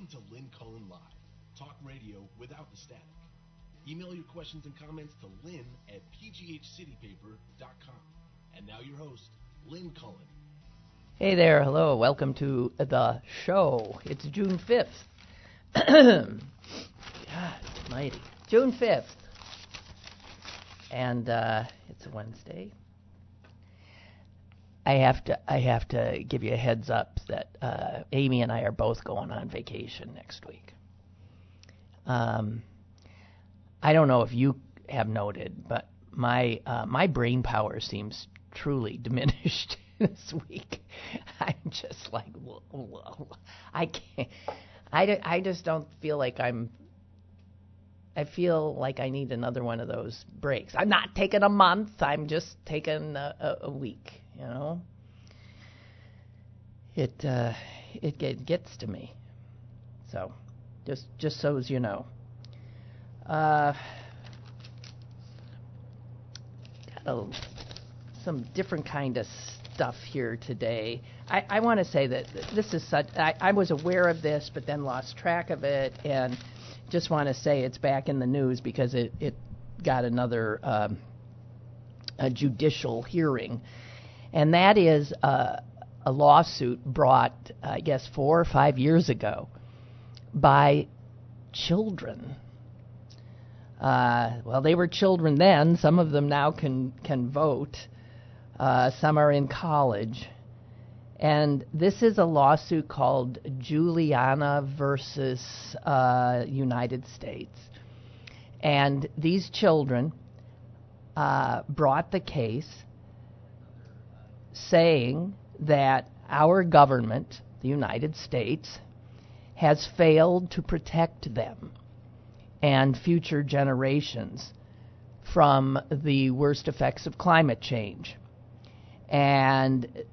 Welcome to Lynn Cullen Live, talk radio without the static. Email your questions and comments to lynn at pghcitypaper.com. And now your host, Lynn Cullen. Hey there, hello, welcome to the show. It's June 5th. God mighty. June 5th. And uh, it's a Wednesday. I have to I have to give you a heads up that uh, Amy and I are both going on vacation next week. Um, I don't know if you have noted, but my uh, my brain power seems truly diminished this week. I'm just like I can't. I, I just don't feel like I'm. I feel like I need another one of those breaks. I'm not taking a month. I'm just taking a, a, a week you know. It uh, it get, gets to me. So, just just so as you know. Uh, got a, some different kind of stuff here today. I, I want to say that this is such. I, I was aware of this, but then lost track of it, and just want to say it's back in the news because it it got another um, a judicial hearing and that is uh, a lawsuit brought, I guess, four or five years ago by children. Uh, well, they were children then. Some of them now can can vote. Uh, some are in college, and this is a lawsuit called Juliana versus uh, United States. And these children uh, brought the case saying that our government, the United States, has failed to protect them and future generations from the worst effects of climate change. And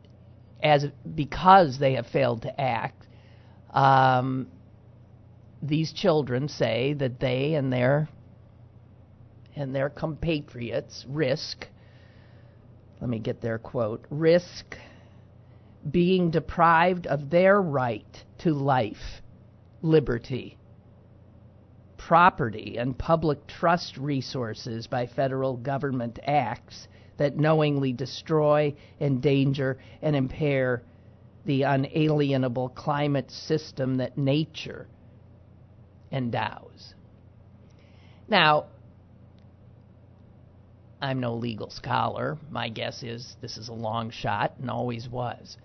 as because they have failed to act, um, these children say that they and their and their compatriots risk let me get their quote risk being deprived of their right to life, liberty, property, and public trust resources by federal government acts that knowingly destroy, endanger, and impair the unalienable climate system that nature endows. Now, I'm no legal scholar. My guess is this is a long shot and always was.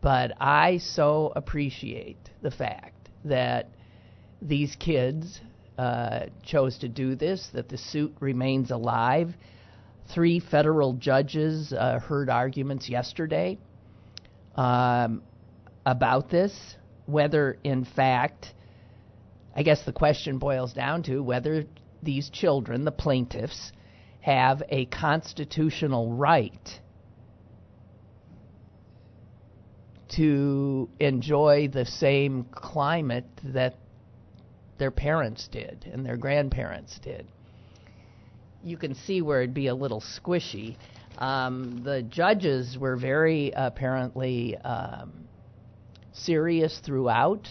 But I so appreciate the fact that these kids uh, chose to do this, that the suit remains alive. Three federal judges uh, heard arguments yesterday um, about this, whether in fact, I guess the question boils down to whether these children, the plaintiffs, have a constitutional right to enjoy the same climate that their parents did and their grandparents did. You can see where it'd be a little squishy. Um, the judges were very apparently um, serious throughout,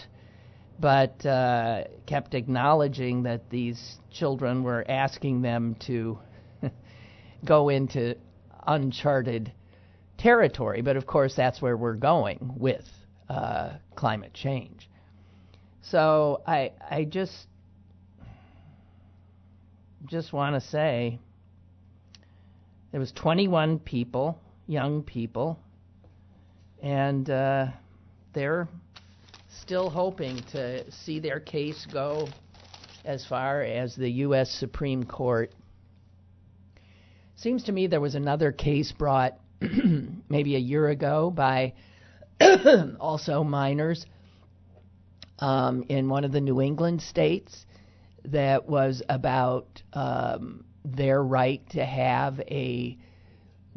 but uh, kept acknowledging that these children were asking them to go into uncharted territory. But of course, that's where we're going with uh, climate change. So I I just just want to say there was 21 people, young people, and uh, they're still hoping to see their case go as far as the U.S. Supreme Court Seems to me there was another case brought maybe a year ago by also minors um, in one of the New England states that was about um, their right to have a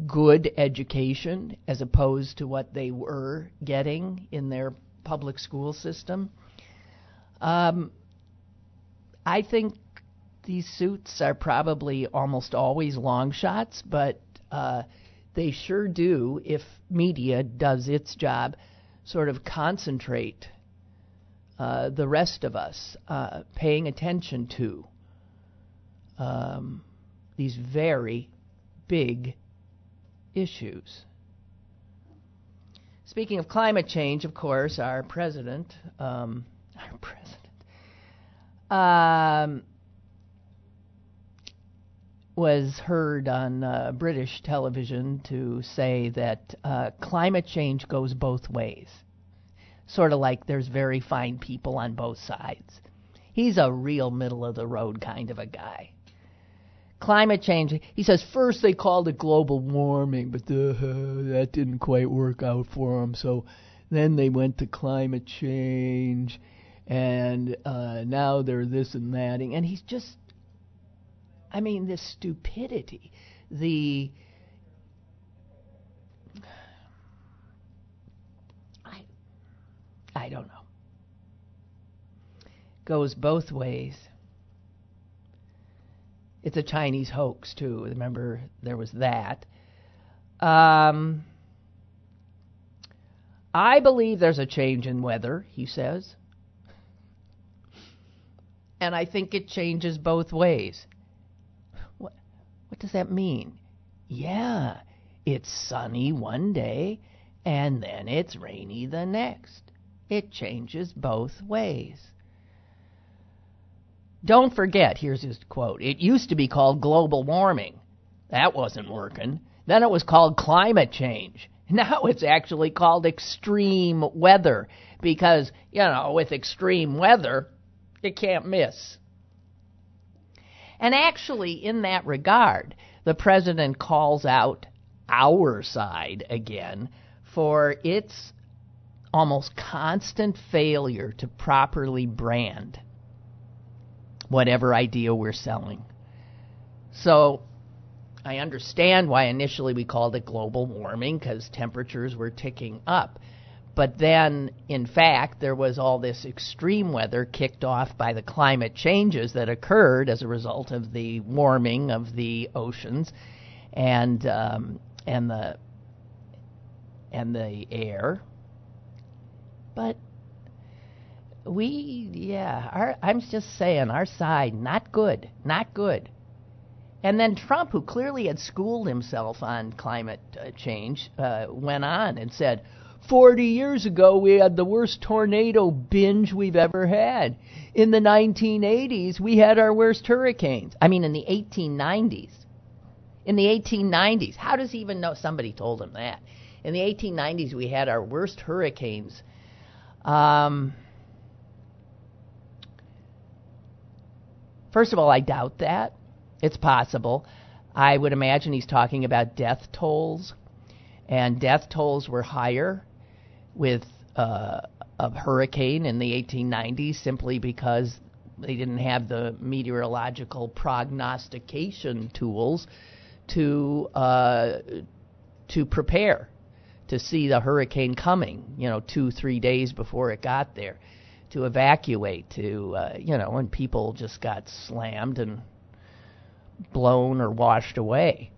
good education as opposed to what they were getting in their public school system. Um, I think these suits are probably almost always long shots, but uh, they sure do, if media does its job, sort of concentrate uh, the rest of us uh, paying attention to um, these very big issues. Speaking of climate change, of course, our president, um, our president, um, was heard on uh, British television to say that uh, climate change goes both ways. Sort of like there's very fine people on both sides. He's a real middle of the road kind of a guy. Climate change, he says, first they called it global warming, but uh, that didn't quite work out for them. So then they went to climate change, and uh, now they're this and that. And he's just I mean, the stupidity, the I I don't know. Goes both ways. It's a Chinese hoax too. Remember there was that. Um, I believe there's a change in weather, he says. And I think it changes both ways. What does that mean? Yeah, it's sunny one day and then it's rainy the next. It changes both ways. Don't forget, here's his quote it used to be called global warming. That wasn't working. Then it was called climate change. Now it's actually called extreme weather because, you know, with extreme weather, you can't miss. And actually, in that regard, the president calls out our side again for its almost constant failure to properly brand whatever idea we're selling. So I understand why initially we called it global warming because temperatures were ticking up. But then, in fact, there was all this extreme weather kicked off by the climate changes that occurred as a result of the warming of the oceans and um, and the and the air. But we, yeah, our, I'm just saying, our side not good, not good. And then Trump, who clearly had schooled himself on climate uh, change, uh, went on and said 40 years ago, we had the worst tornado binge we've ever had. In the 1980s, we had our worst hurricanes. I mean, in the 1890s. In the 1890s. How does he even know? Somebody told him that. In the 1890s, we had our worst hurricanes. Um, first of all, I doubt that. It's possible. I would imagine he's talking about death tolls, and death tolls were higher with uh, a hurricane in the 1890s simply because they didn't have the meteorological prognostication tools to uh, to prepare to see the hurricane coming. You know, two three days before it got there, to evacuate. To uh, you know, when people just got slammed and blown or washed away.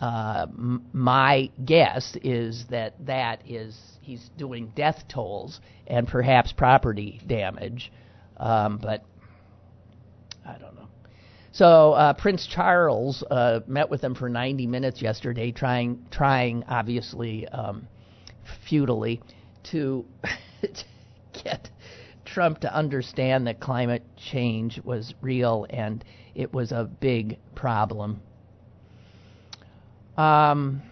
Uh, my guess is that that is he's doing death tolls and perhaps property damage, um, but I don't know. So uh, Prince Charles uh, met with him for 90 minutes yesterday, trying, trying obviously um, futilely to get Trump to understand that climate change was real and it was a big problem um,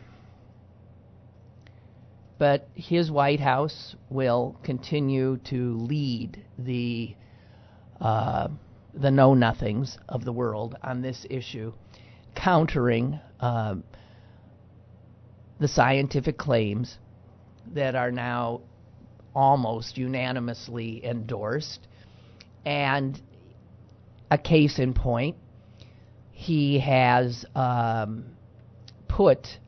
but his White House will continue to lead the uh, the know nothings of the world on this issue, countering uh, the scientific claims that are now almost unanimously endorsed. And a case in point, he has um, put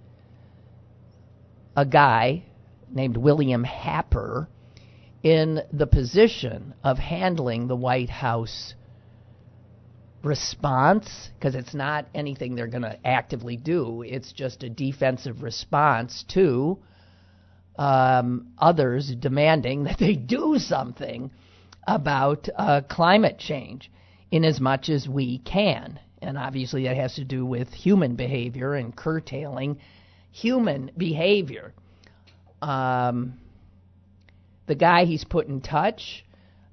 a guy named William Happer in the position of handling the White House response because it's not anything they're going to actively do. It's just a defensive response to um, others demanding that they do something about uh, climate change in as much as we can. And obviously, that has to do with human behavior and curtailing human behavior. Um, the guy he's put in touch,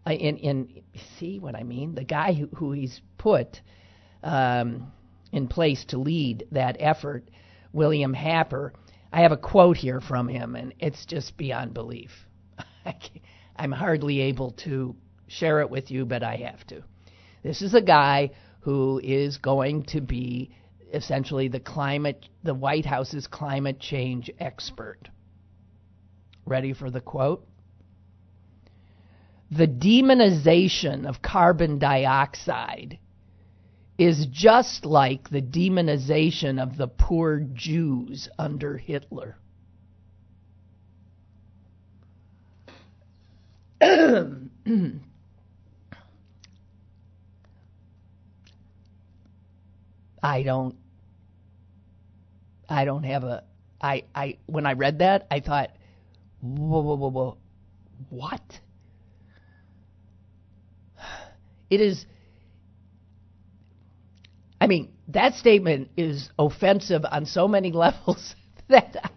uh, in, in see what I mean? The guy who, who he's put um, in place to lead that effort, William Happer. I have a quote here from him, and it's just beyond belief. I'm hardly able to share it with you, but I have to. This is a guy who is going to be essentially the climate, the White House's climate change expert. Ready for the quote? The demonization of carbon dioxide is just like the demonization of the poor Jews under Hitler. I don't I don't have a I I when I read that I thought whoa whoa whoa whoa what? It is I mean that statement is offensive on so many levels that I,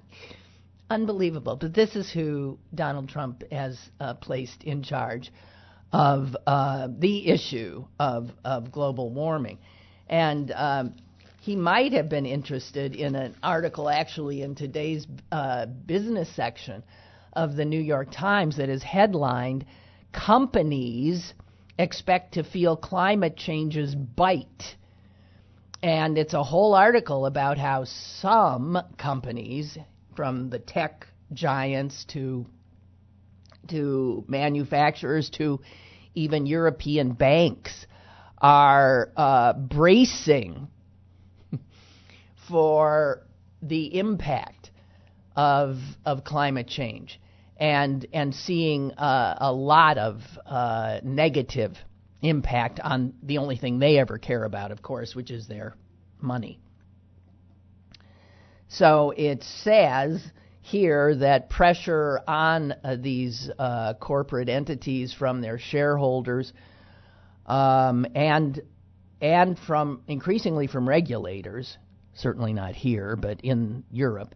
unbelievable but this is who Donald Trump has uh, placed in charge of uh, the issue of of global warming and um, he might have been interested in an article actually in today's uh, business section of the New York Times that is headlined Companies Expect to Feel Climate Change's Bite. And it's a whole article about how some companies, from the tech giants to to manufacturers to even European banks, are uh, bracing for the impact of of climate change and and seeing uh, a lot of uh, negative impact on the only thing they ever care about, of course, which is their money. So it says here that pressure on uh, these uh, corporate entities from their shareholders um, and and from increasingly from regulators, certainly not here, but in Europe,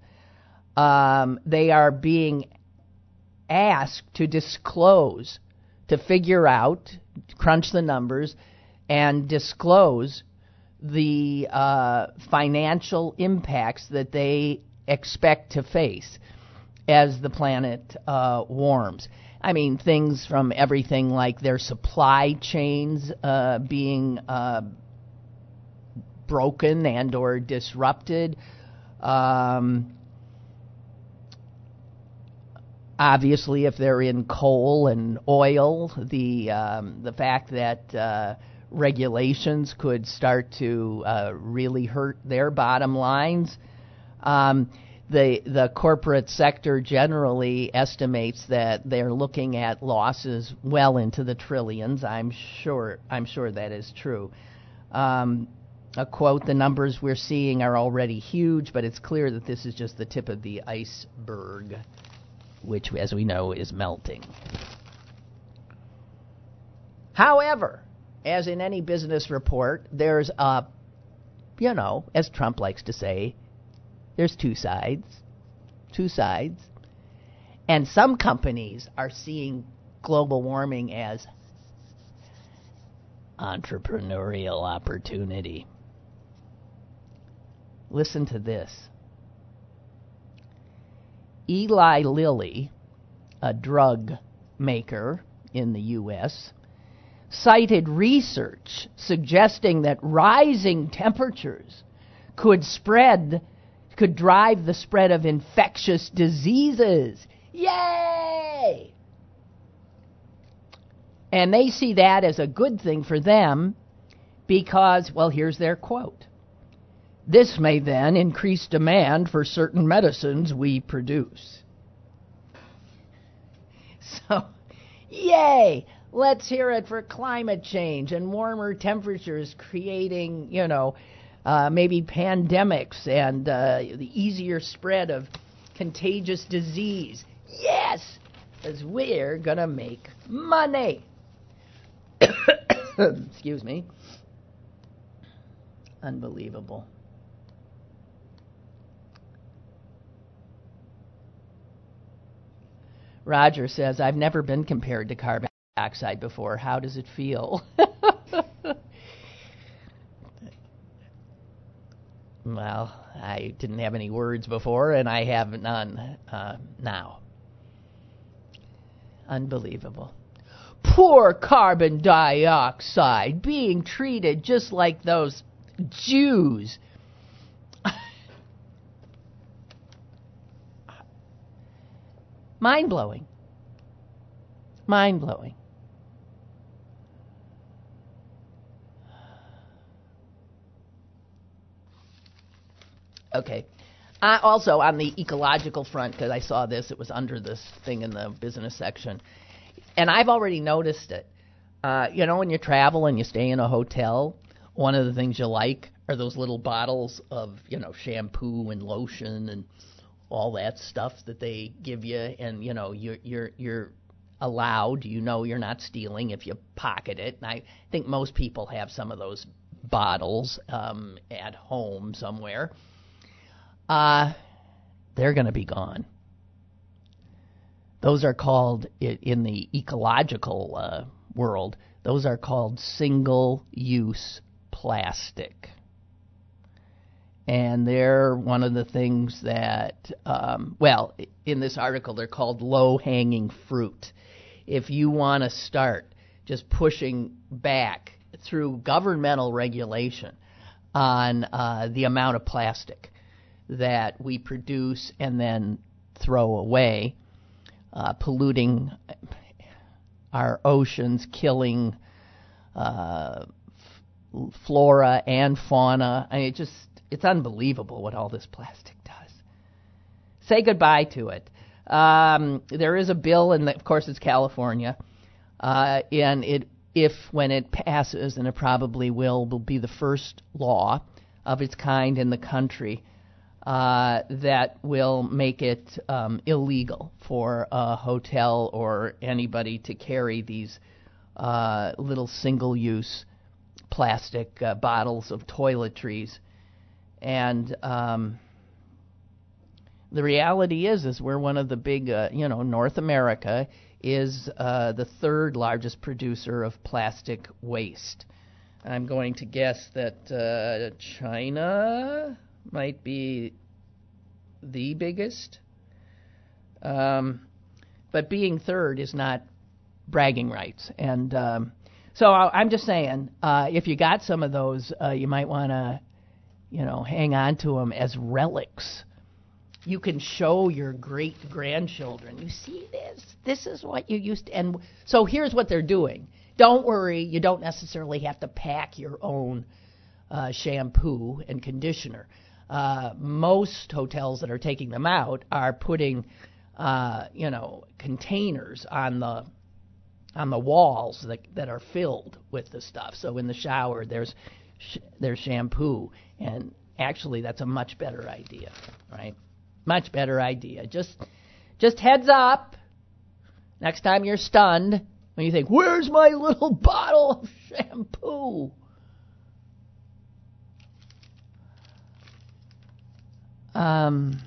um, they are being asked to disclose, to figure out, crunch the numbers, and disclose the uh, financial impacts that they expect to face as the planet uh, warms. I mean, things from everything like their supply chains uh, being uh, broken and or disrupted. Um, obviously, if they're in coal and oil, the um, the fact that uh, regulations could start to uh, really hurt their bottom lines. Um, the the corporate sector generally estimates that they're looking at losses well into the trillions. I'm sure I'm sure that is true. Um, a quote: "The numbers we're seeing are already huge, but it's clear that this is just the tip of the iceberg, which, as we know, is melting." However, as in any business report, there's a, you know, as Trump likes to say, there's two sides. Two sides. And some companies are seeing global warming as entrepreneurial opportunity. Listen to this. Eli Lilly, a drug maker in the U.S., cited research suggesting that rising temperatures could spread could drive the spread of infectious diseases. Yay! And they see that as a good thing for them because, well, here's their quote. This may then increase demand for certain medicines we produce. So, yay! Let's hear it for climate change and warmer temperatures creating, you know, uh, maybe pandemics and uh, the easier spread of contagious disease. Yes, because we're going to make money. Excuse me. Unbelievable. Roger says, I've never been compared to carbon dioxide before. How does it feel? well, I didn't have any words before, and I have none uh, now. Unbelievable. Poor carbon dioxide being treated just like those Jews. Mind blowing. Mind blowing. Okay. Also, on the ecological front, because I saw this, it was under this thing in the business section, and I've already noticed it. Uh, you know, when you travel and you stay in a hotel, one of the things you like are those little bottles of, you know, shampoo and lotion and all that stuff that they give you, and you know, you're you're you're allowed. You know, you're not stealing if you pocket it. And I think most people have some of those bottles um, at home somewhere uh, they're going to be gone. Those are called, in the ecological uh, world, those are called single use plastic. And they're one of the things that, um, well, in this article, they're called low hanging fruit. If you want to start just pushing back through governmental regulation on uh, the amount of plastic that we produce and then throw away, uh, polluting our oceans, killing uh, f- flora and fauna. I mean, it just it's unbelievable what all this plastic does. Say goodbye to it. Um, there is a bill, and of course it's California, uh, and it if when it passes, and it probably will, will be the first law of its kind in the country uh, that will make it um, illegal for a hotel or anybody to carry these uh, little single use plastic uh, bottles of toiletries. And um, the reality is, is we're one of the big, uh, you know, North America is uh, the third largest producer of plastic waste. I'm going to guess that uh, China might be the biggest. Um, but being third is not bragging rights. And um, so I'm just saying, uh, if you got some of those, uh, you might want to, you know, hang on to them as relics. You can show your great grandchildren. You see this? This is what you used to. And so here's what they're doing. Don't worry, you don't necessarily have to pack your own uh, shampoo and conditioner uh, most hotels that are taking them out are putting, uh, you know, containers on the on the walls that that are filled with the stuff. So in the shower, there's sh- there's shampoo, and actually that's a much better idea, right? Much better idea. Just just heads up. Next time you're stunned when you think, "Where's my little bottle of shampoo?" Um,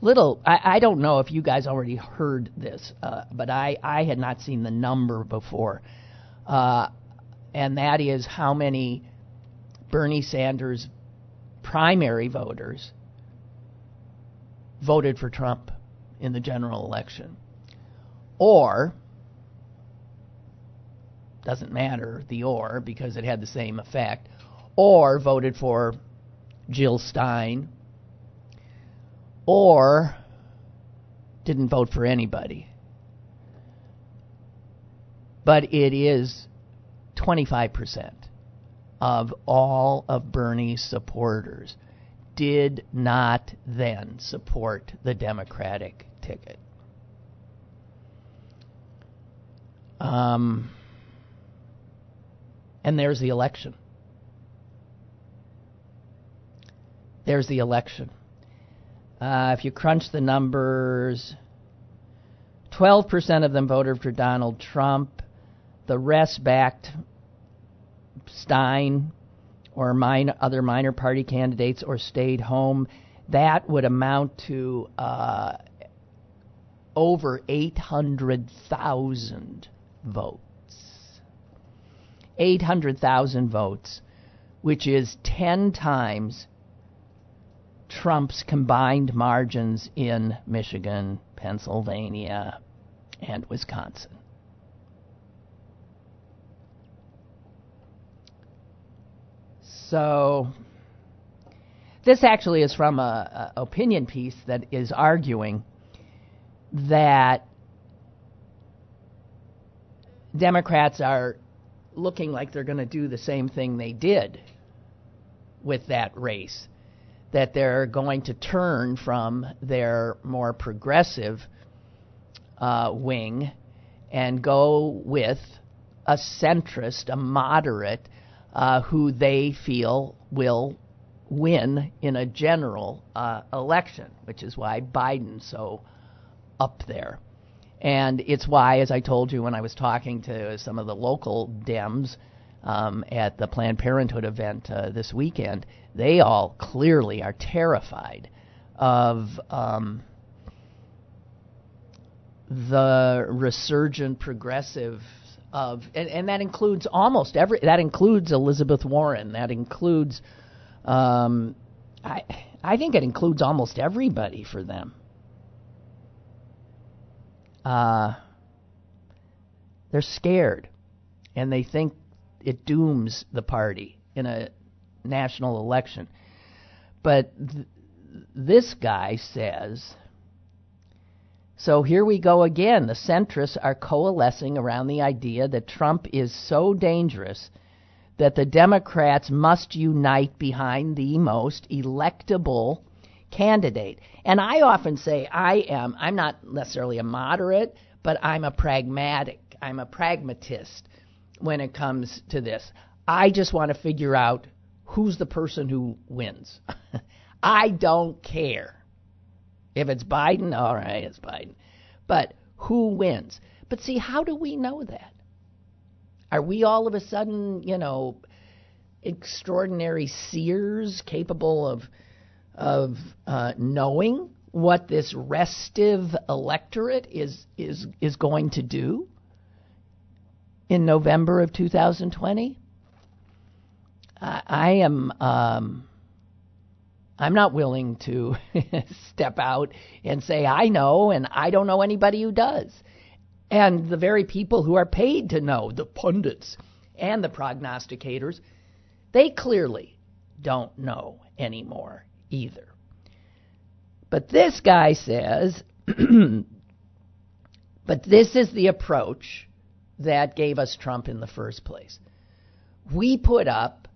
little I, I don't know if you guys already heard this uh, but I, I had not seen the number before. Uh, and that is how many bernie sanders primary voters voted for trump in the general election. Or doesn't matter the or because it had the same effect, or voted for Jill Stein, or didn't vote for anybody. But it is 25% of all of Bernie's supporters did not then support the Democratic ticket. Um, and there's the election. There's the election. Uh, if you crunch the numbers, 12% of them voted for Donald Trump. The rest backed Stein or other minor party candidates or stayed home. That would amount to uh, over 800,000 votes. 800,000 votes, which is 10 times Trump's combined margins in Michigan, Pennsylvania, and Wisconsin. So, this actually is from a, a opinion piece that is arguing that Democrats are looking like they're going to do the same thing they did with that race that they're going to turn from their more progressive uh, wing and go with a centrist, a moderate, uh, who they feel will win in a general uh, election, which is why Biden's so up there. And it's why, as I told you when I was talking to some of the local Dems, um, at the Planned Parenthood event uh, this weekend, they all clearly are terrified of um, the resurgent progressive of, and, and, that includes almost every. That includes Elizabeth Warren. That includes, um, I, I think it includes almost everybody for them. Uh, they're scared, and they think it dooms the party in a national election. But th- this guy says so here we go again. The centrists are coalescing around the idea that Trump is so dangerous that the Democrats must unite behind the most electable candidate. And I often say I am I'm not necessarily a moderate, but I'm a pragmatic. I'm a pragmatist when it comes to this. I just want to figure out who's the person who wins. I don't care. If it's Biden, all right, it's Biden. But who wins? But see, how do we know that? Are we all of a sudden, you know, extraordinary seers capable of of uh, knowing what this restive electorate is is is going to do? in November of 2020. I, I am. Um, I'm not willing to step out and say I know, and I don't know anybody who does. And the very people who are paid to know, the pundits and the prognosticators, they clearly don't know anymore either. But this guy says, but this is the approach that gave us Trump in the first place. We put up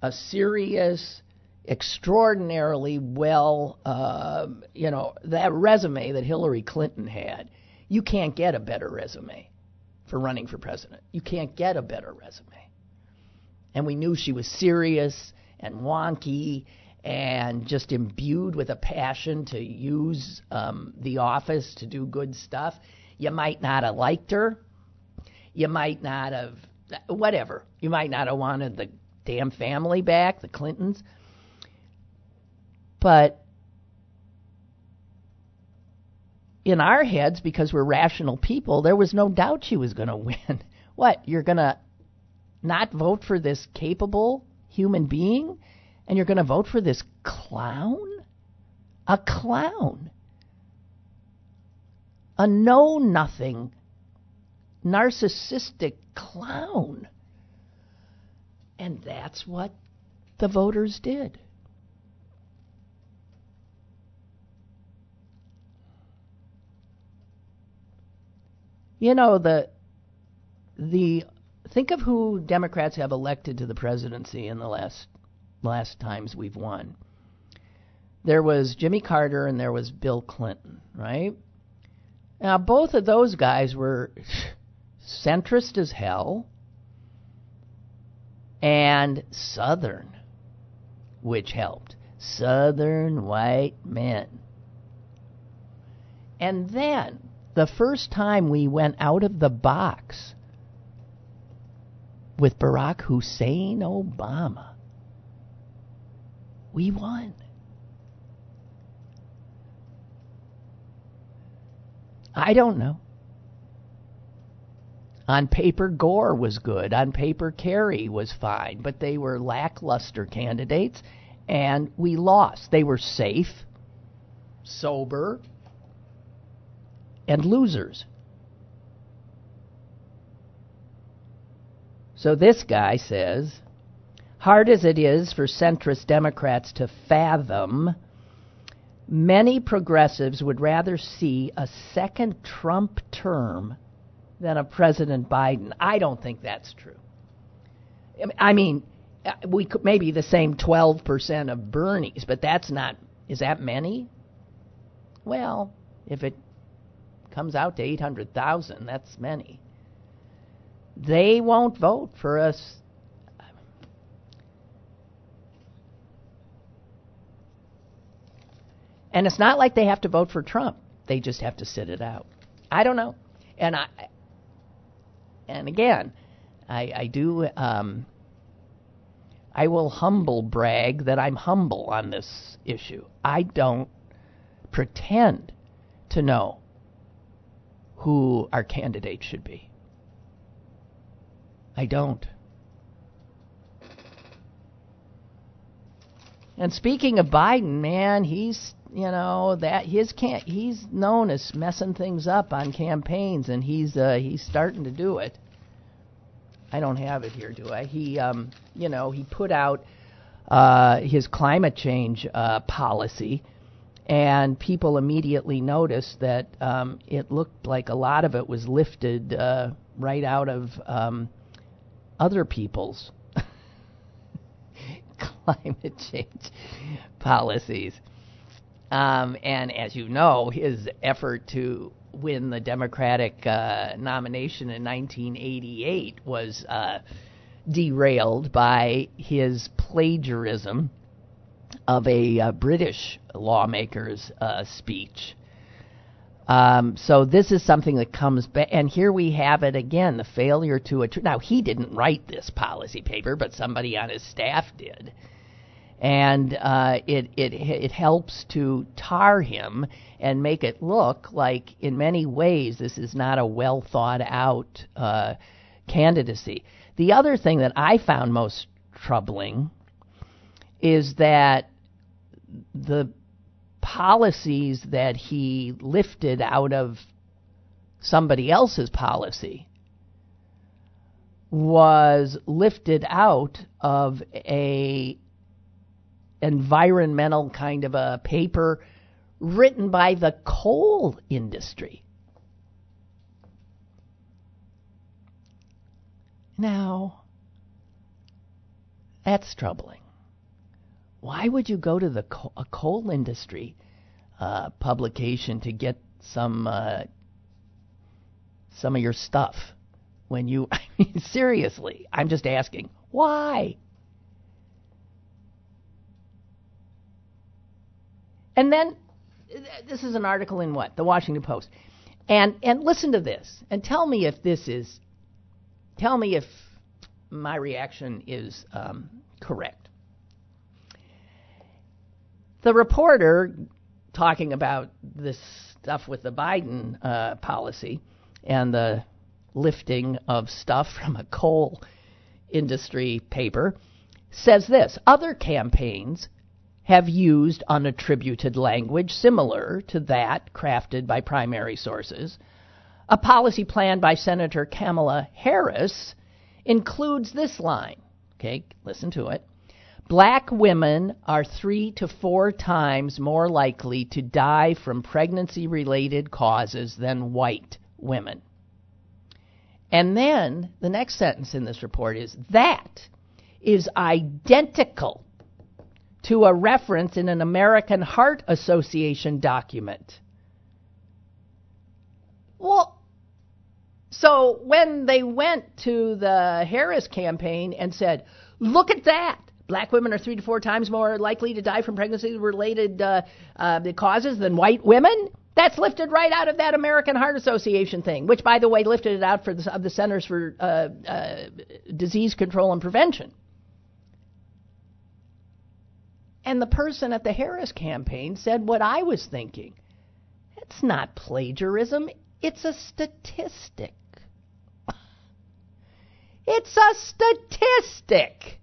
a serious, extraordinarily well, uh, you know, that resume that Hillary Clinton had. You can't get a better resume for running for president. You can't get a better resume. And we knew she was serious and wonky and just imbued with a passion to use um, the office to do good stuff. You might not have liked her you might not have, whatever. You might not have wanted the damn family back, the Clintons. But in our heads, because we're rational people, there was no doubt she was going to win. What? You're going to not vote for this capable human being? And you're going to vote for this clown? A clown. A know nothing narcissistic clown. And that's what the voters did. You know the the think of who Democrats have elected to the presidency in the last last times we've won. There was Jimmy Carter and there was Bill Clinton, right? Now both of those guys were centrist as hell, and Southern, which helped. Southern white men. And then the first time we went out of the box with Barack Hussein Obama, we won. I don't know. On paper, Gore was good. On paper, Kerry was fine. But they were lackluster candidates, and we lost. They were safe, sober, and losers. So this guy says hard as it is for centrist Democrats to fathom, many progressives would rather see a second Trump term than a President Biden. I don't think that's true. I mean, uh, we could maybe the same 12% of Bernie's, but that's not, is that many? Well, if it comes out to 800,000, that's many. They won't vote for us. And it's not like they have to vote for Trump. They just have to sit it out. I don't know. And I and again, I, I do um, I will humble brag that I'm humble on this issue. I don't pretend to know who our candidate should be. I don't. And speaking of Biden, man, he's you know that his can't he's known as messing things up on campaigns, and he's uh, he's starting to do it. I don't have it here, do I? He um, you know he put out uh, his climate change uh, policy, and people immediately noticed that um, it looked like a lot of it was lifted uh, right out of um, other people's climate change policies. Um, and as you know, his effort to win the Democratic uh, nomination in 1988 was uh, derailed by his plagiarism of a uh, British lawmaker's uh, speech. Um, so this is something that comes back, and here we have it again: the failure to attr- now he didn't write this policy paper, but somebody on his staff did and uh, it it it helps to tar him and make it look like, in many ways, this is not a well thought out uh, candidacy. The other thing that I found most troubling is that the policies that he lifted out of somebody else's policy was lifted out of a environmental kind of a paper written by the coal industry. Now, that's troubling. Why would you go to the co- a coal industry uh, publication to get some uh, some of your stuff when you? I mean, seriously, I'm just asking why. And then this is an article in what? The Washington Post. And and listen to this and tell me if this is tell me if my reaction is um, correct. The reporter talking about this stuff with the Biden uh, policy and the lifting of stuff from a coal industry paper says this other campaigns have used unattributed language similar to that crafted by primary sources. A policy plan by Senator Kamala Harris includes this line. Okay, listen to it. Black women are three to four times more likely to die from pregnancy related causes than white women. And then the next sentence in this report is that is identical to a reference in an American Heart Association document. Well, so when they went to the Harris campaign and said, look at that, black women are three to four times more likely to die from pregnancy related uh, uh, causes than white women, That's lifted right out of that American Heart Association thing, which, by the way, lifted it out for the, of the Centers for uh, uh, Disease Control and Prevention. And the person at the Harris campaign said what I was thinking. It's not plagiarism, it's a statistic. It's a statistic.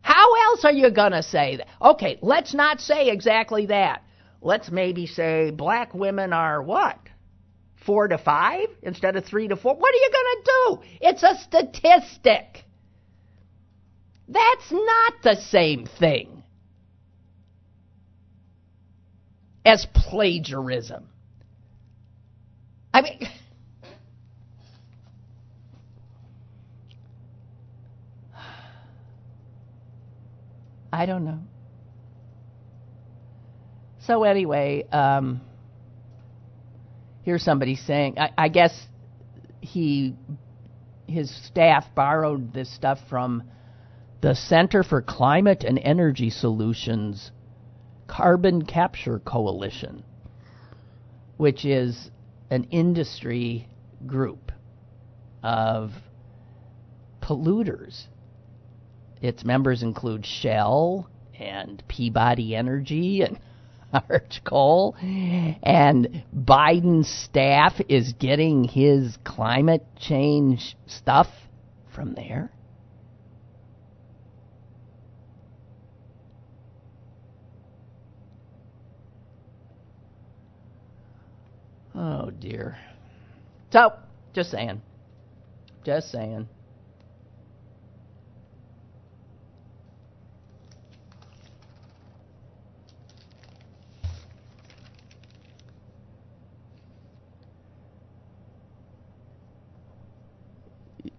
How else are you going to say that? Okay, let's not say exactly that. Let's maybe say black women are what? Four to five instead of three to four? What are you going to do? It's a statistic. That's not the same thing as plagiarism. I mean, I don't know. So anyway, um, here's somebody saying, I, I guess he, his staff borrowed this stuff from the Center for Climate and Energy Solutions Carbon Capture Coalition, which is an industry group of polluters its members include Shell and Peabody Energy and Arch Coal. And Biden's staff is getting his climate change stuff from there. Oh dear. So, just saying. Just saying.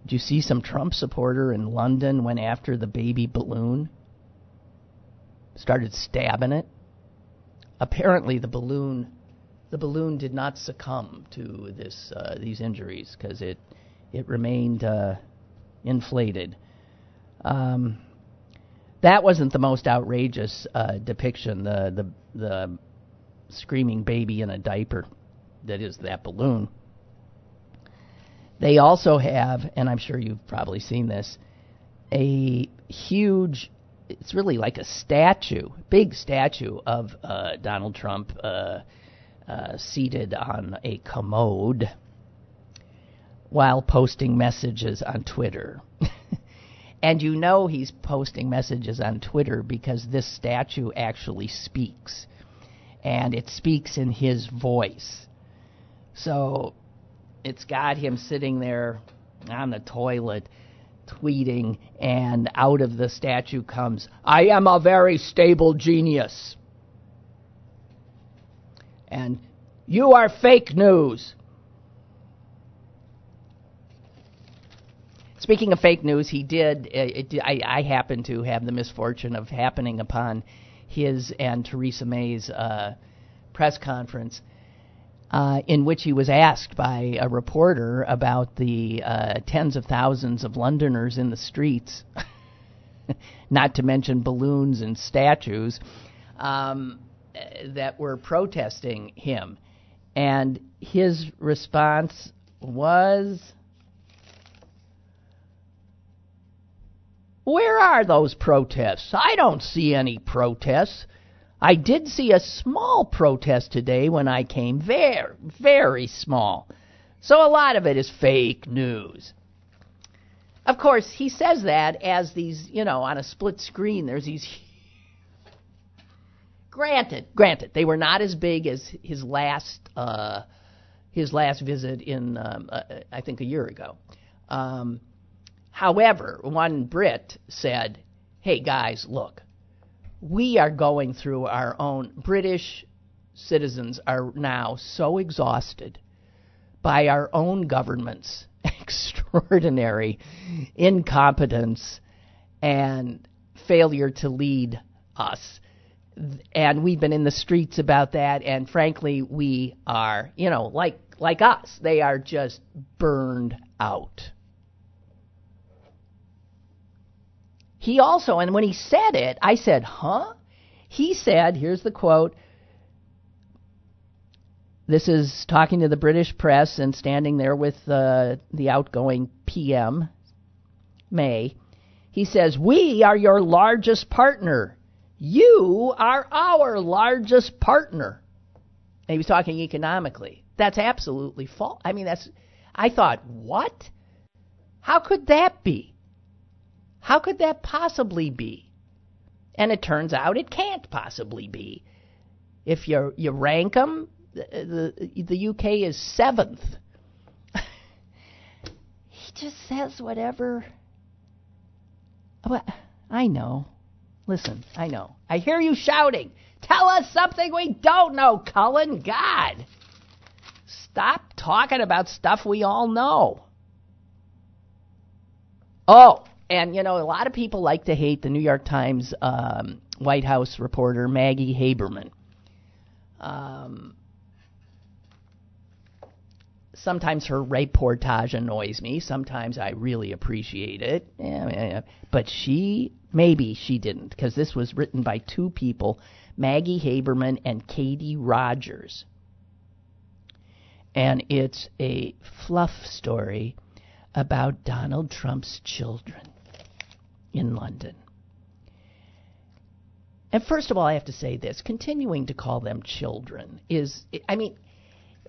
Do you see some Trump supporter in London went after the baby balloon? Started stabbing it. Apparently, the balloon, the balloon did not succumb to this uh, these injuries because it it remained uh, inflated. Um, that wasn't the most outrageous uh, depiction. The the the screaming baby in a diaper that is that balloon. They also have, and I'm sure you've probably seen this, a huge, it's really like a statue, big statue of uh, Donald Trump uh, uh, seated on a commode while posting messages on Twitter. and you know he's posting messages on Twitter because this statue actually speaks. And it speaks in his voice. So it's got him sitting there on the toilet tweeting, and out of the statue comes, I am a very stable genius. And you are fake news. Speaking of fake news, he did. It, it, I, I happen to have the misfortune of happening upon his and Theresa May's uh, press conference uh, in which he was asked by a reporter about the uh, tens of thousands of Londoners in the streets, not to mention balloons and statues, um, that were protesting him. And his response was Where are those protests? I don't see any protests. I did see a small protest today when I came. Very, very small. So a lot of it is fake news. Of course, he says that as these, you know, on a split screen, there's these. Granted, granted, they were not as big as his last, uh, his last visit in, um, uh, I think, a year ago. Um, however, one Brit said, "Hey guys, look, we are going through our own British citizens are now so exhausted by our own government's extraordinary incompetence and failure to lead us. And we've been in the streets about that, and frankly, we are, you know, like like us, they are just burned out. He also, and when he said it, I said, huh? He said, here's the quote this is talking to the British press and standing there with uh, the outgoing PM, May. He says, We are your largest partner. You are our largest partner. And he was talking economically. That's absolutely false. I mean, that's. I thought, what? How could that be? How could that possibly be? And it turns out it can't possibly be. If you you rank them, the, the, the UK is seventh. he just says whatever. Well, I know. Listen, I know. I hear you shouting. Tell us something we don't know, Cullen. God. Stop talking about stuff we all know. Oh, and you know, a lot of people like to hate the New York Times um, White House reporter Maggie Haberman. Um, sometimes her reportage annoys me. Sometimes I really appreciate it. But she, maybe she didn't, because this was written by two people Maggie Haberman and Katie Rogers. And it's a fluff story about Donald Trump's children in London. And first of all, I have to say this continuing to call them children is, I mean,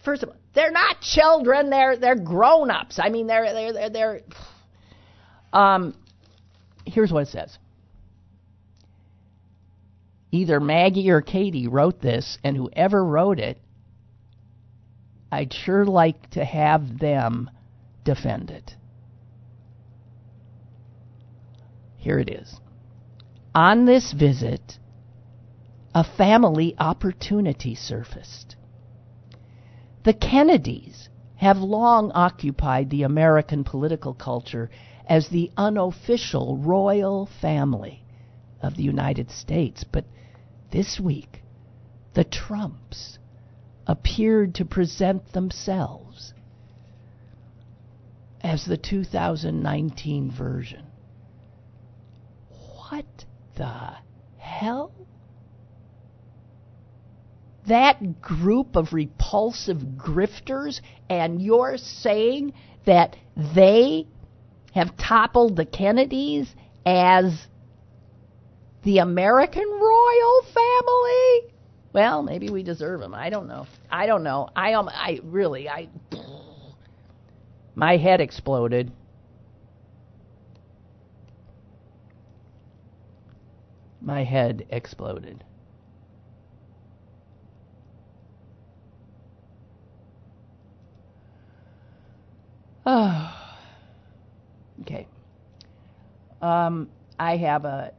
first of all, they're not children. They're they're grown ups. I mean, they're they're they're. they're um, here's what it says. Either Maggie or Katie wrote this, and whoever wrote it, I'd sure like to have them defend it. Here it is. On this visit, a family opportunity surfaced. The Kennedys have long occupied the American political culture as the unofficial royal family of the United States. But this week, the Trumps appeared to present themselves as the 2019 version. What the hell? that group of repulsive grifters, and you're saying that they have toppled the Kennedys as the American royal family? Well, maybe we deserve them. I don't know. I don't know. I um, I really, I, my head exploded. My head exploded. Oh. Okay. Um, I have a.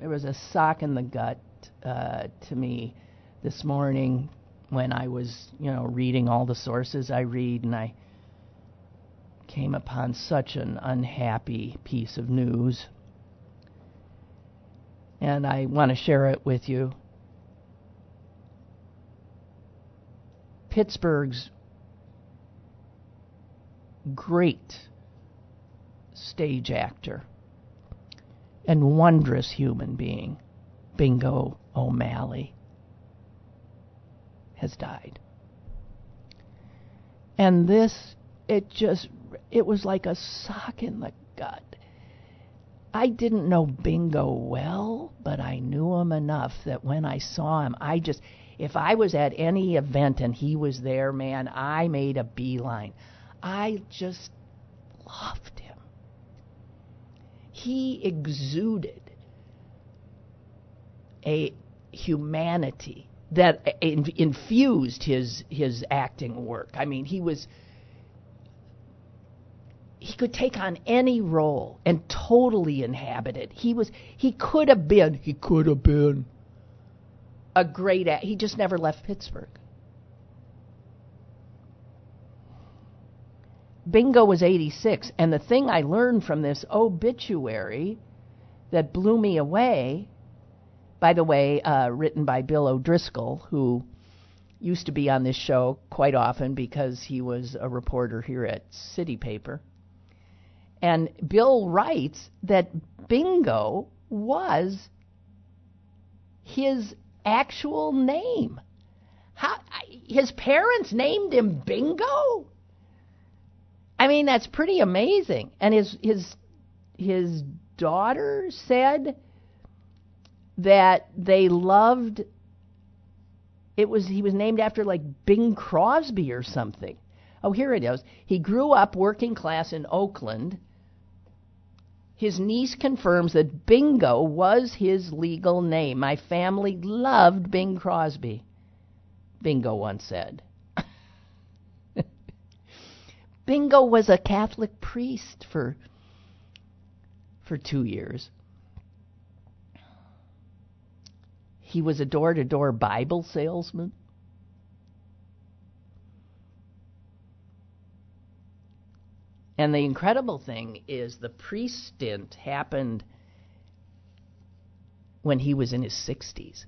There was a sock in the gut uh, to me this morning when I was, you know, reading all the sources I read, and I came upon such an unhappy piece of news. And I want to share it with you. Pittsburgh's great stage actor and wondrous human being, Bingo O'Malley, has died. And this, it just, it was like a sock in the gut. I didn't know Bingo well, but I knew him enough that when I saw him, I just, if I was at any event and he was there, man, I made a beeline. I just loved. He exuded a humanity that infused his his acting work. I mean, he was he could take on any role and totally inhabit it. He was he could have been he could have been a great act. He just never left Pittsburgh. Bingo was 86. And the thing I learned from this obituary that blew me away, by the way, uh, written by Bill O'Driscoll, who used to be on this show quite often because he was a reporter here at City Paper. And Bill writes that Bingo was his actual name. How, his parents named him Bingo? I mean, that's pretty amazing. And his his his daughter said that they loved it was he was named after like Bing Crosby or something. Oh, here it is. He grew up working class in Oakland. His niece confirms that Bingo was his legal name. My family loved Bing Crosby. Bingo once said. Bingo was a Catholic priest for for 2 years. He was a door to door Bible salesman. And the incredible thing is the priest stint happened when he was in his 60s.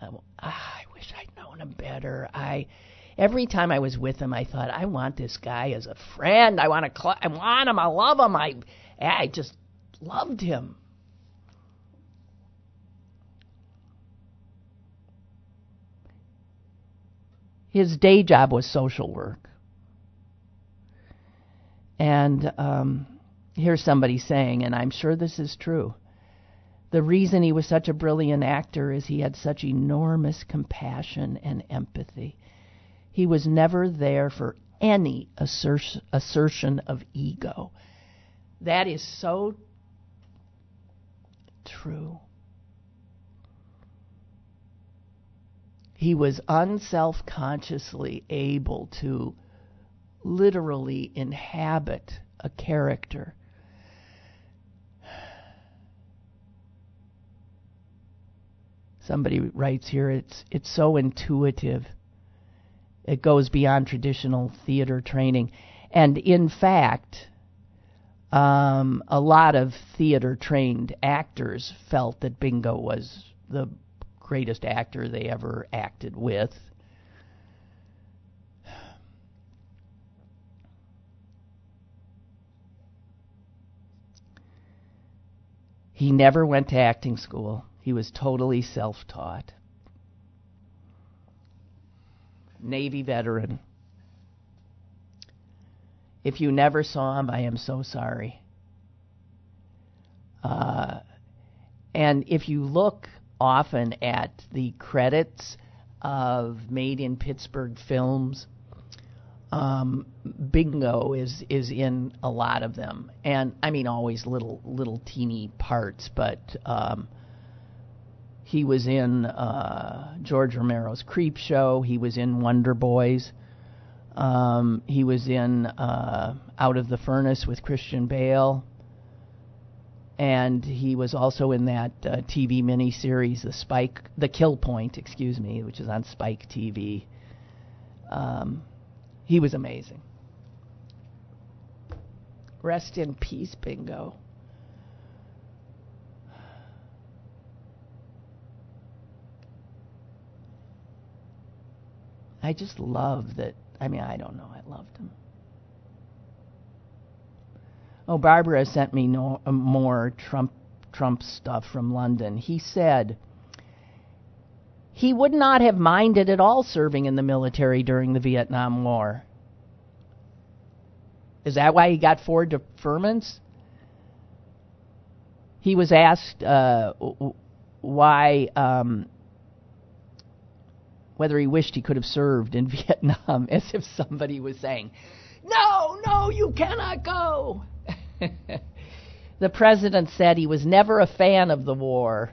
Ah, I wish I'd known him better. I every time I was with him, I thought, I want this guy as a friend. I want to, cl- I want him. I love him. I, I just loved him. His day job was social work. And um, here's somebody saying, and I'm sure this is true the reason he was such a brilliant actor is he had such enormous compassion and empathy. He was never there for any assertion of ego. That is so true. He was unself consciously able to literally inhabit a character. Somebody writes here, it's it's so intuitive. It goes beyond traditional theater training, and in fact, um, a lot of theater trained actors felt that Bingo was the greatest actor they ever acted with. He never went to acting school. He was totally self taught. Navy veteran. If you never saw him, I am so sorry. Uh, and if you look often at the credits of made in Pittsburgh films. Um, Bingo is is in a lot of them, and I mean always little little teeny parts, but um, he was in uh, George Romero's Creepshow. He was in Wonder Boys. Um, he was in uh, Out of the Furnace with Christian Bale and he was also in that uh, TV miniseries, the Spike, the Kill Point, excuse me, which is on Spike TV. Um, he was amazing. Rest in peace, Bingo. I just love that. I mean, I don't know. I loved him. Oh, Barbara sent me no, uh, more Trump Trump stuff from London. He said he would not have minded at all serving in the military during the Vietnam War. Is that why he got four deferments? He was asked uh, why, um, whether he wished he could have served in Vietnam, as if somebody was saying, No, no, you cannot go. the president said he was never a fan of the war,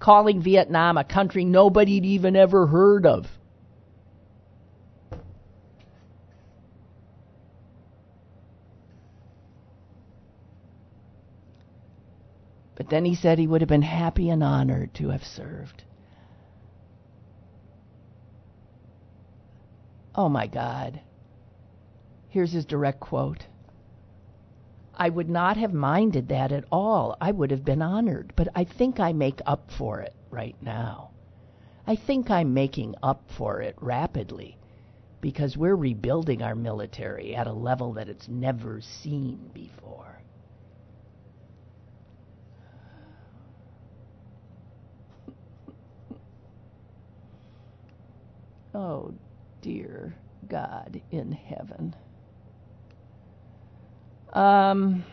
calling Vietnam a country nobody'd even ever heard of. But then he said he would have been happy and honored to have served. Oh my God. Here's his direct quote. I would not have minded that at all. I would have been honored. But I think I make up for it right now. I think I'm making up for it rapidly because we're rebuilding our military at a level that it's never seen before. Oh, dear God in heaven. Um,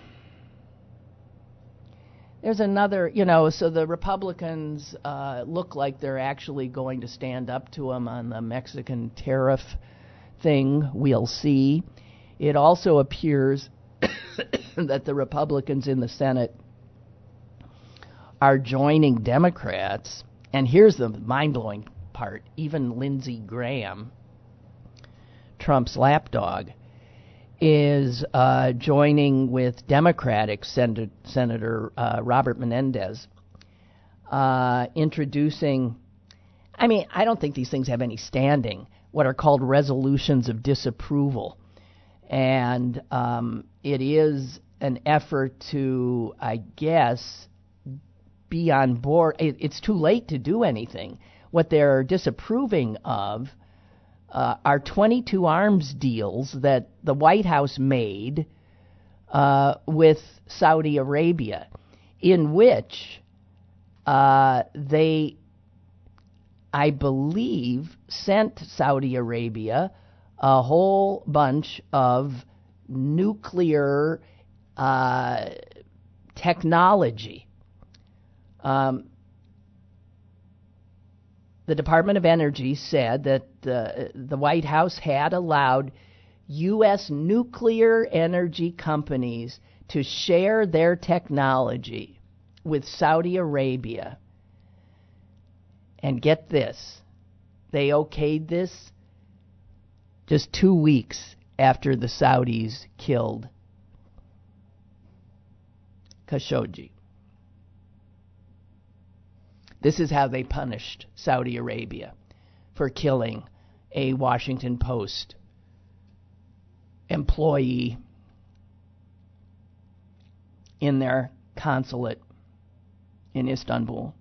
there's another, you know, so the Republicans uh, look like they're actually going to stand up to him on the Mexican tariff thing. We'll see. It also appears that the Republicans in the Senate are joining Democrats. And here's the mind blowing part even Lindsey Graham, Trump's lapdog, is uh, joining with Democratic Sen- Senator uh, Robert Menendez, uh, introducing. I mean, I don't think these things have any standing. What are called resolutions of disapproval, and um, it is an effort to, I guess, be on board. It, it's too late to do anything. What they're disapproving of uh, are 22 arms deals that the White House made uh, with Saudi Arabia, in which uh, they, I believe, sent Saudi Arabia a whole bunch of nuclear uh, technology. Um, the Department of Energy said that the White House had allowed U.S. nuclear energy companies to share their technology with Saudi Arabia. And get this, they okayed this just two weeks after the Saudis killed Khashoggi. This is how they punished Saudi Arabia for killing a Washington Post employee in their consulate in Istanbul,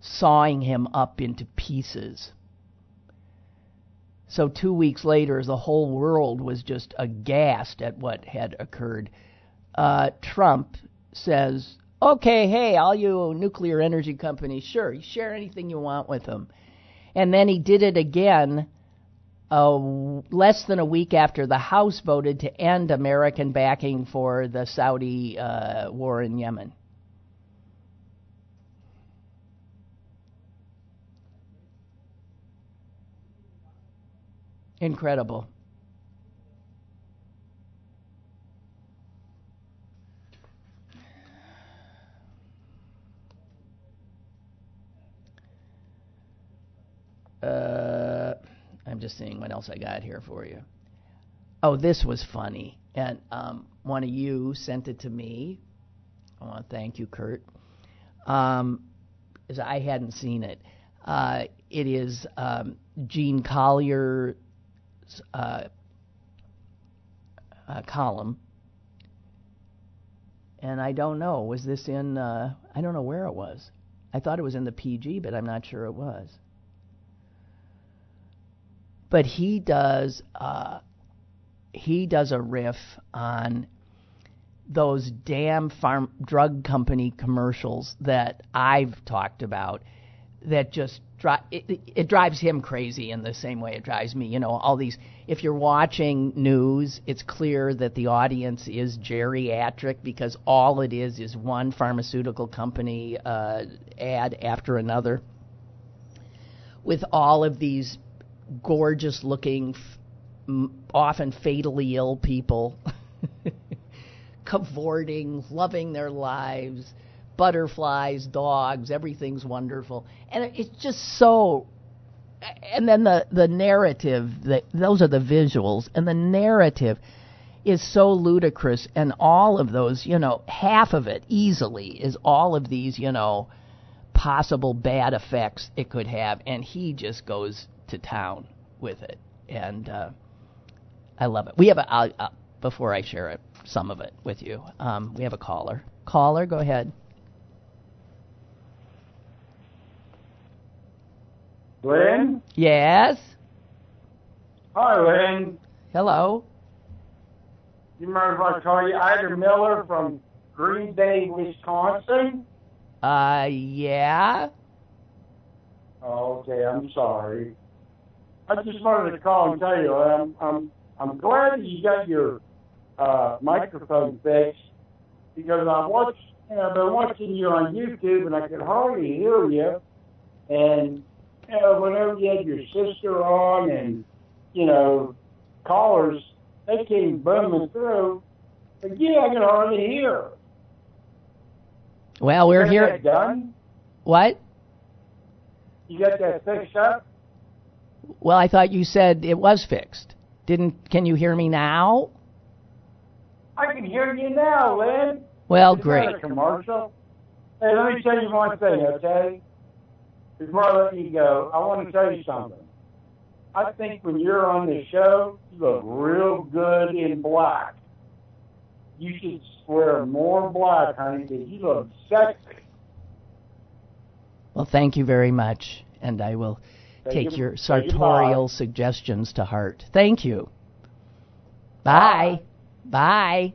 sawing him up into pieces. So, two weeks later, the whole world was just aghast at what had occurred. Uh, Trump says, okay, hey, all you nuclear energy companies, sure, you share anything you want with them. And then he did it again uh, less than a week after the House voted to end American backing for the Saudi uh, war in Yemen. Incredible. Uh, I'm just seeing what else I got here for you. Oh, this was funny. And um, one of you sent it to me. I want to thank you, Kurt. Um, I hadn't seen it. Uh, it is um, Gene Collier's uh, uh, column. And I don't know, was this in, uh, I don't know where it was. I thought it was in the PG, but I'm not sure it was but he does uh, he does a riff on those damn farm drug company commercials that I've talked about that just it, it drives him crazy in the same way it drives me. You know, all these. If you're watching news, it's clear that the audience is geriatric because all it is is one pharmaceutical company uh, ad after another, with all of these gorgeous looking, often fatally ill people cavorting, loving their lives, butterflies, dogs, everything's wonderful. And it's just so and then the the narrative that those are the visuals and the narrative is so ludicrous and all of those, you know, half of it easily is all of these, you know, possible bad effects it could have and he just goes to town with it, and uh, I love it. We have a uh, uh, before I share it, some of it with you. Um, we have a caller. Caller, go ahead. Lynn? Yes. Hi, Lynn. Hello. You remember if I call you Ida Miller from Green Bay, Wisconsin? Uh, yeah. Oh, okay, I'm sorry. I just wanted to call and tell you, I'm I'm I'm glad that you got your uh, microphone fixed because I watched, you know, I've been watching you on YouTube and I could hardly hear you. And you know, whenever you had your sister on and you know, callers, they came booming through. But yeah, I could hardly hear. Well, we're here. That done? What? You got that fixed up? Well, I thought you said it was fixed. Didn't? Can you hear me now? I can hear you now, Lynn. Well, Is great. commercial? Hey, let me tell you one thing, okay? Before I let you go, I want to tell you something. I think when you're on the show, you look real good in black. You should wear more black, honey, because you look sexy. Well, thank you very much, and I will Thank take you- your thank you, sartorial suggestions to heart. Thank you. Bye. Bye.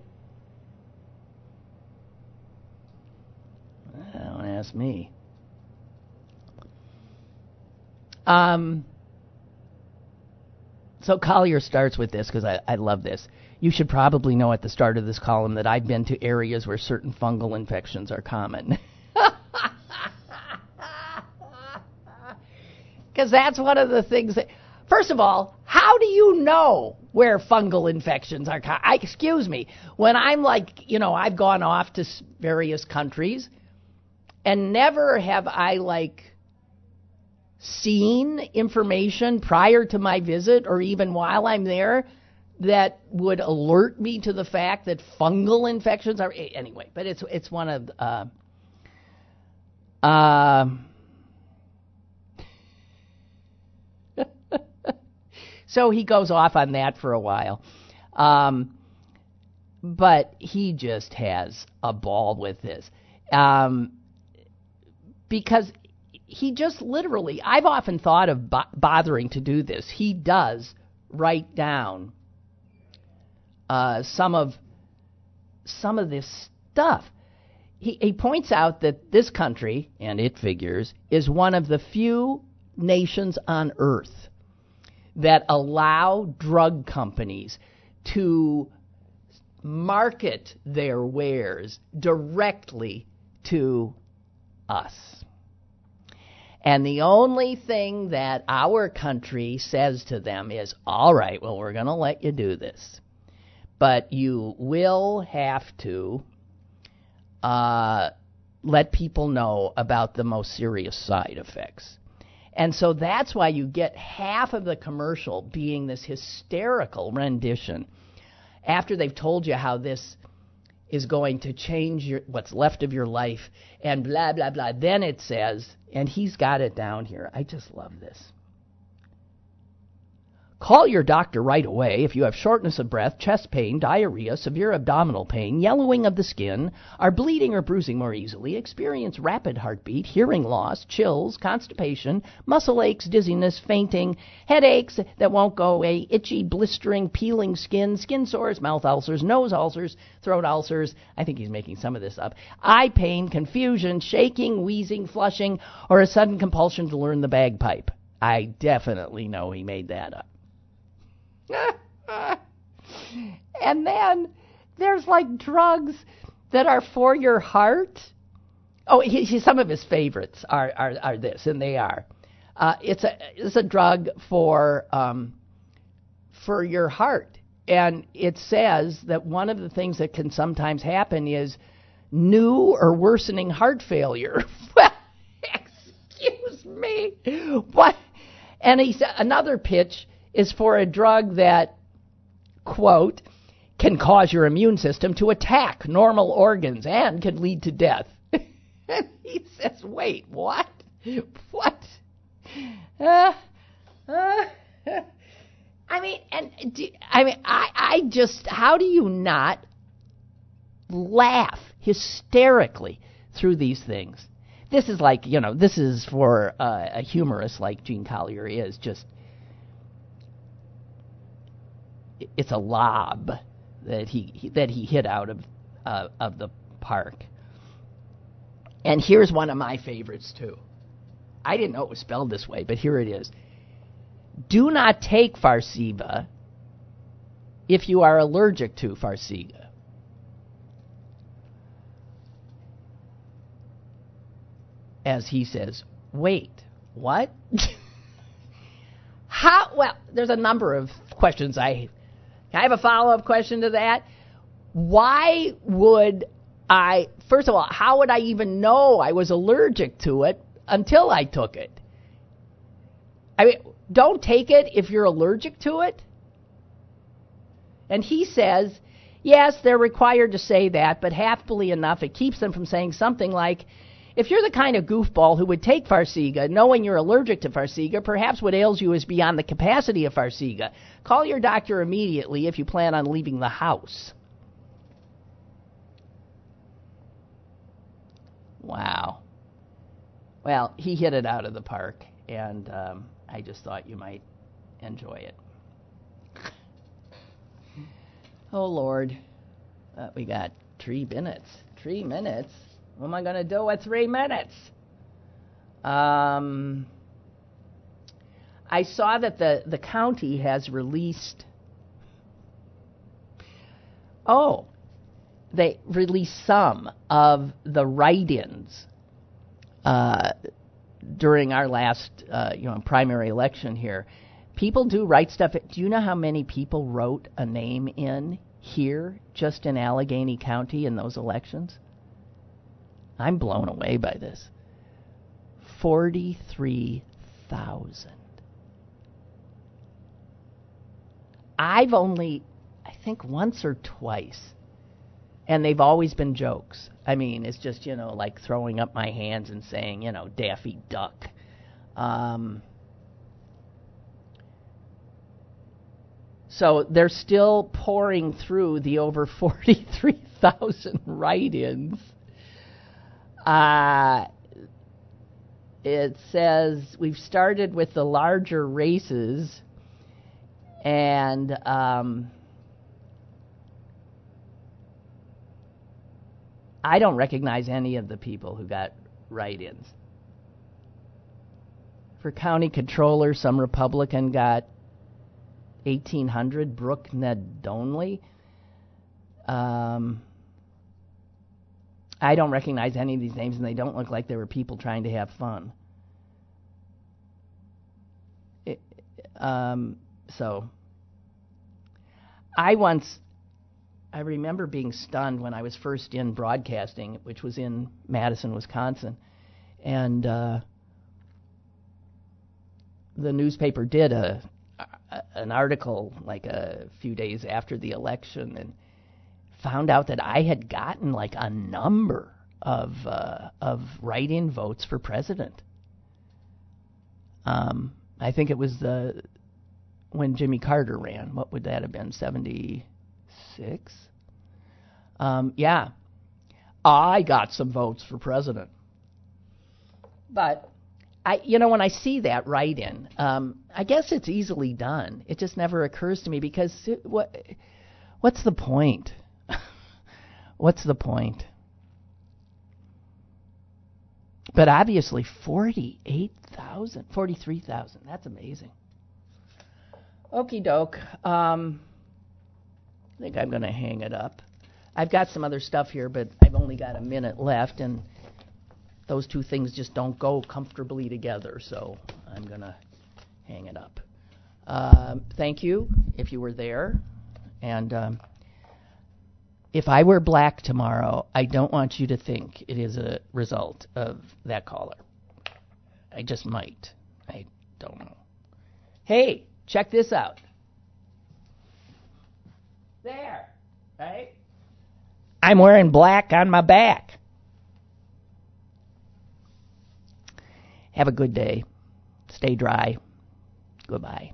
Don't ask me. Um. So Collier starts with this because I, I love this. You should probably know at the start of this column that I've been to areas where certain fungal infections are common. Because that's one of the things that. First of all, how do you know where fungal infections are? Co- I, excuse me. When I'm like, you know, I've gone off to various countries, and never have I like seen information prior to my visit or even while I'm there that would alert me to the fact that fungal infections are anyway. But it's it's one of uh, uh, so he goes off on that for a while. Um, but he just has a ball with this. Um, because he just literally, I've often thought of bo- bothering to do this. He does write down uh, some of some of this stuff. He, he points out that this country, and it figures, is one of the few nations on earth that allow drug companies to market their wares directly to us. And the only thing that our country says to them is, all right, well, we're going to let you do this. But you will have to uh, let people know about the most serious side effects. And so that's why you get half of the commercial being this hysterical rendition after they've told you how this is going to change your what's left of your life and blah blah blah. Then it says and he's got it down here. I just love this Call your doctor right away if you have shortness of breath, chest pain, diarrhea, severe abdominal pain, yellowing of the skin, are bleeding or bruising more easily, experience rapid heartbeat, hearing loss, chills, constipation, muscle aches, dizziness, fainting, headaches that won't go away, itchy, blistering, peeling skin, skin sores, mouth ulcers, nose ulcers, throat ulcers. I think he's making some of this up. Eye pain, confusion, shaking, wheezing, flushing, or a sudden compulsion to learn the bagpipe. I definitely know he made that up. and then there's like drugs that are for your heart. Oh, he, he, some of his favorites are, are, are this, and they are. Uh, it's a it's a drug for um, for your heart, and it says that one of the things that can sometimes happen is new or worsening heart failure. excuse me, what? And he said another pitch is for a drug that, quote, can cause your immune system to attack normal organs and can lead to death. he says, wait, what? What? Uh, uh, I mean, and do, I mean, I, I just, how do you not laugh hysterically through these things? This is like, you know, this is for uh, a humorist like Gene Collier is just it's a lob that he that he hit out of uh, of the park. And here's one of my favorites too. I didn't know it was spelled this way, but here it is. do not take Farxiga if you are allergic to Farxiga. As he says, wait, what? How? Well, there's a number of questions I. I have a follow up question to that? Why would I? First of all, how would I even know I was allergic to it until I took it? I mean, don't take it if you're allergic to it. And he says, yes, they're required to say that, but happily enough, it keeps them from saying something like, if you're the kind of goofball who would take Farxiga, knowing you're allergic to Farxiga, perhaps what ails you is beyond the capacity of Farxiga. Call your doctor immediately if you plan on leaving the house. Wow. Well, he hit it out of the park, and um, I just thought you might enjoy it. Oh, Lord. Uh, we got three minutes. Three minutes? What am I going to do with three minutes? Um, I saw that the, the county has released. Oh, they released some of the write ins uh, during our last uh, you know primary election here. People do write stuff. Do you know how many people wrote a name in here just in Allegheny County in those elections? I'm blown away by this. 43,000. I've only, I think, once or twice, and they've always been jokes. I mean, it's just, you know, like throwing up my hands and saying, you know, Daffy Duck. Um, so they're still pouring through the over 43,000 write ins uh, it says we've started with the larger races, and um, I don't recognize any of the people who got write-ins. For county controller, some Republican got 1,800. Brooke Nedonley. Um, I don't recognize any of these names, and they don't look like they were people trying to have fun. Um, so, I once, I remember being stunned when I was first in broadcasting, which was in Madison, Wisconsin, and uh, the newspaper did a an article like a few days after the election, and found out that I had gotten like a number of uh, of write-in votes for president. Um, I think it was the when Jimmy Carter ran. What would that have been? Seventy six. Um, yeah, I got some votes for president. But I, you know, when I see that write-in, um, I guess it's easily done. It just never occurs to me because it, what, what's the point? What's the point? But obviously, 48,000, 43,000. That's amazing. Okie doke. Um, I think I'm going to hang it up. I've got some other stuff here, but I've only got a minute left, and those two things just don't go comfortably together, so I'm going to hang it up. Um, thank you if you were there. And. Um, if I wear black tomorrow, I don't want you to think it is a result of that caller. I just might. I don't know. Hey, check this out. There, right? I'm wearing black on my back. Have a good day. Stay dry. Goodbye.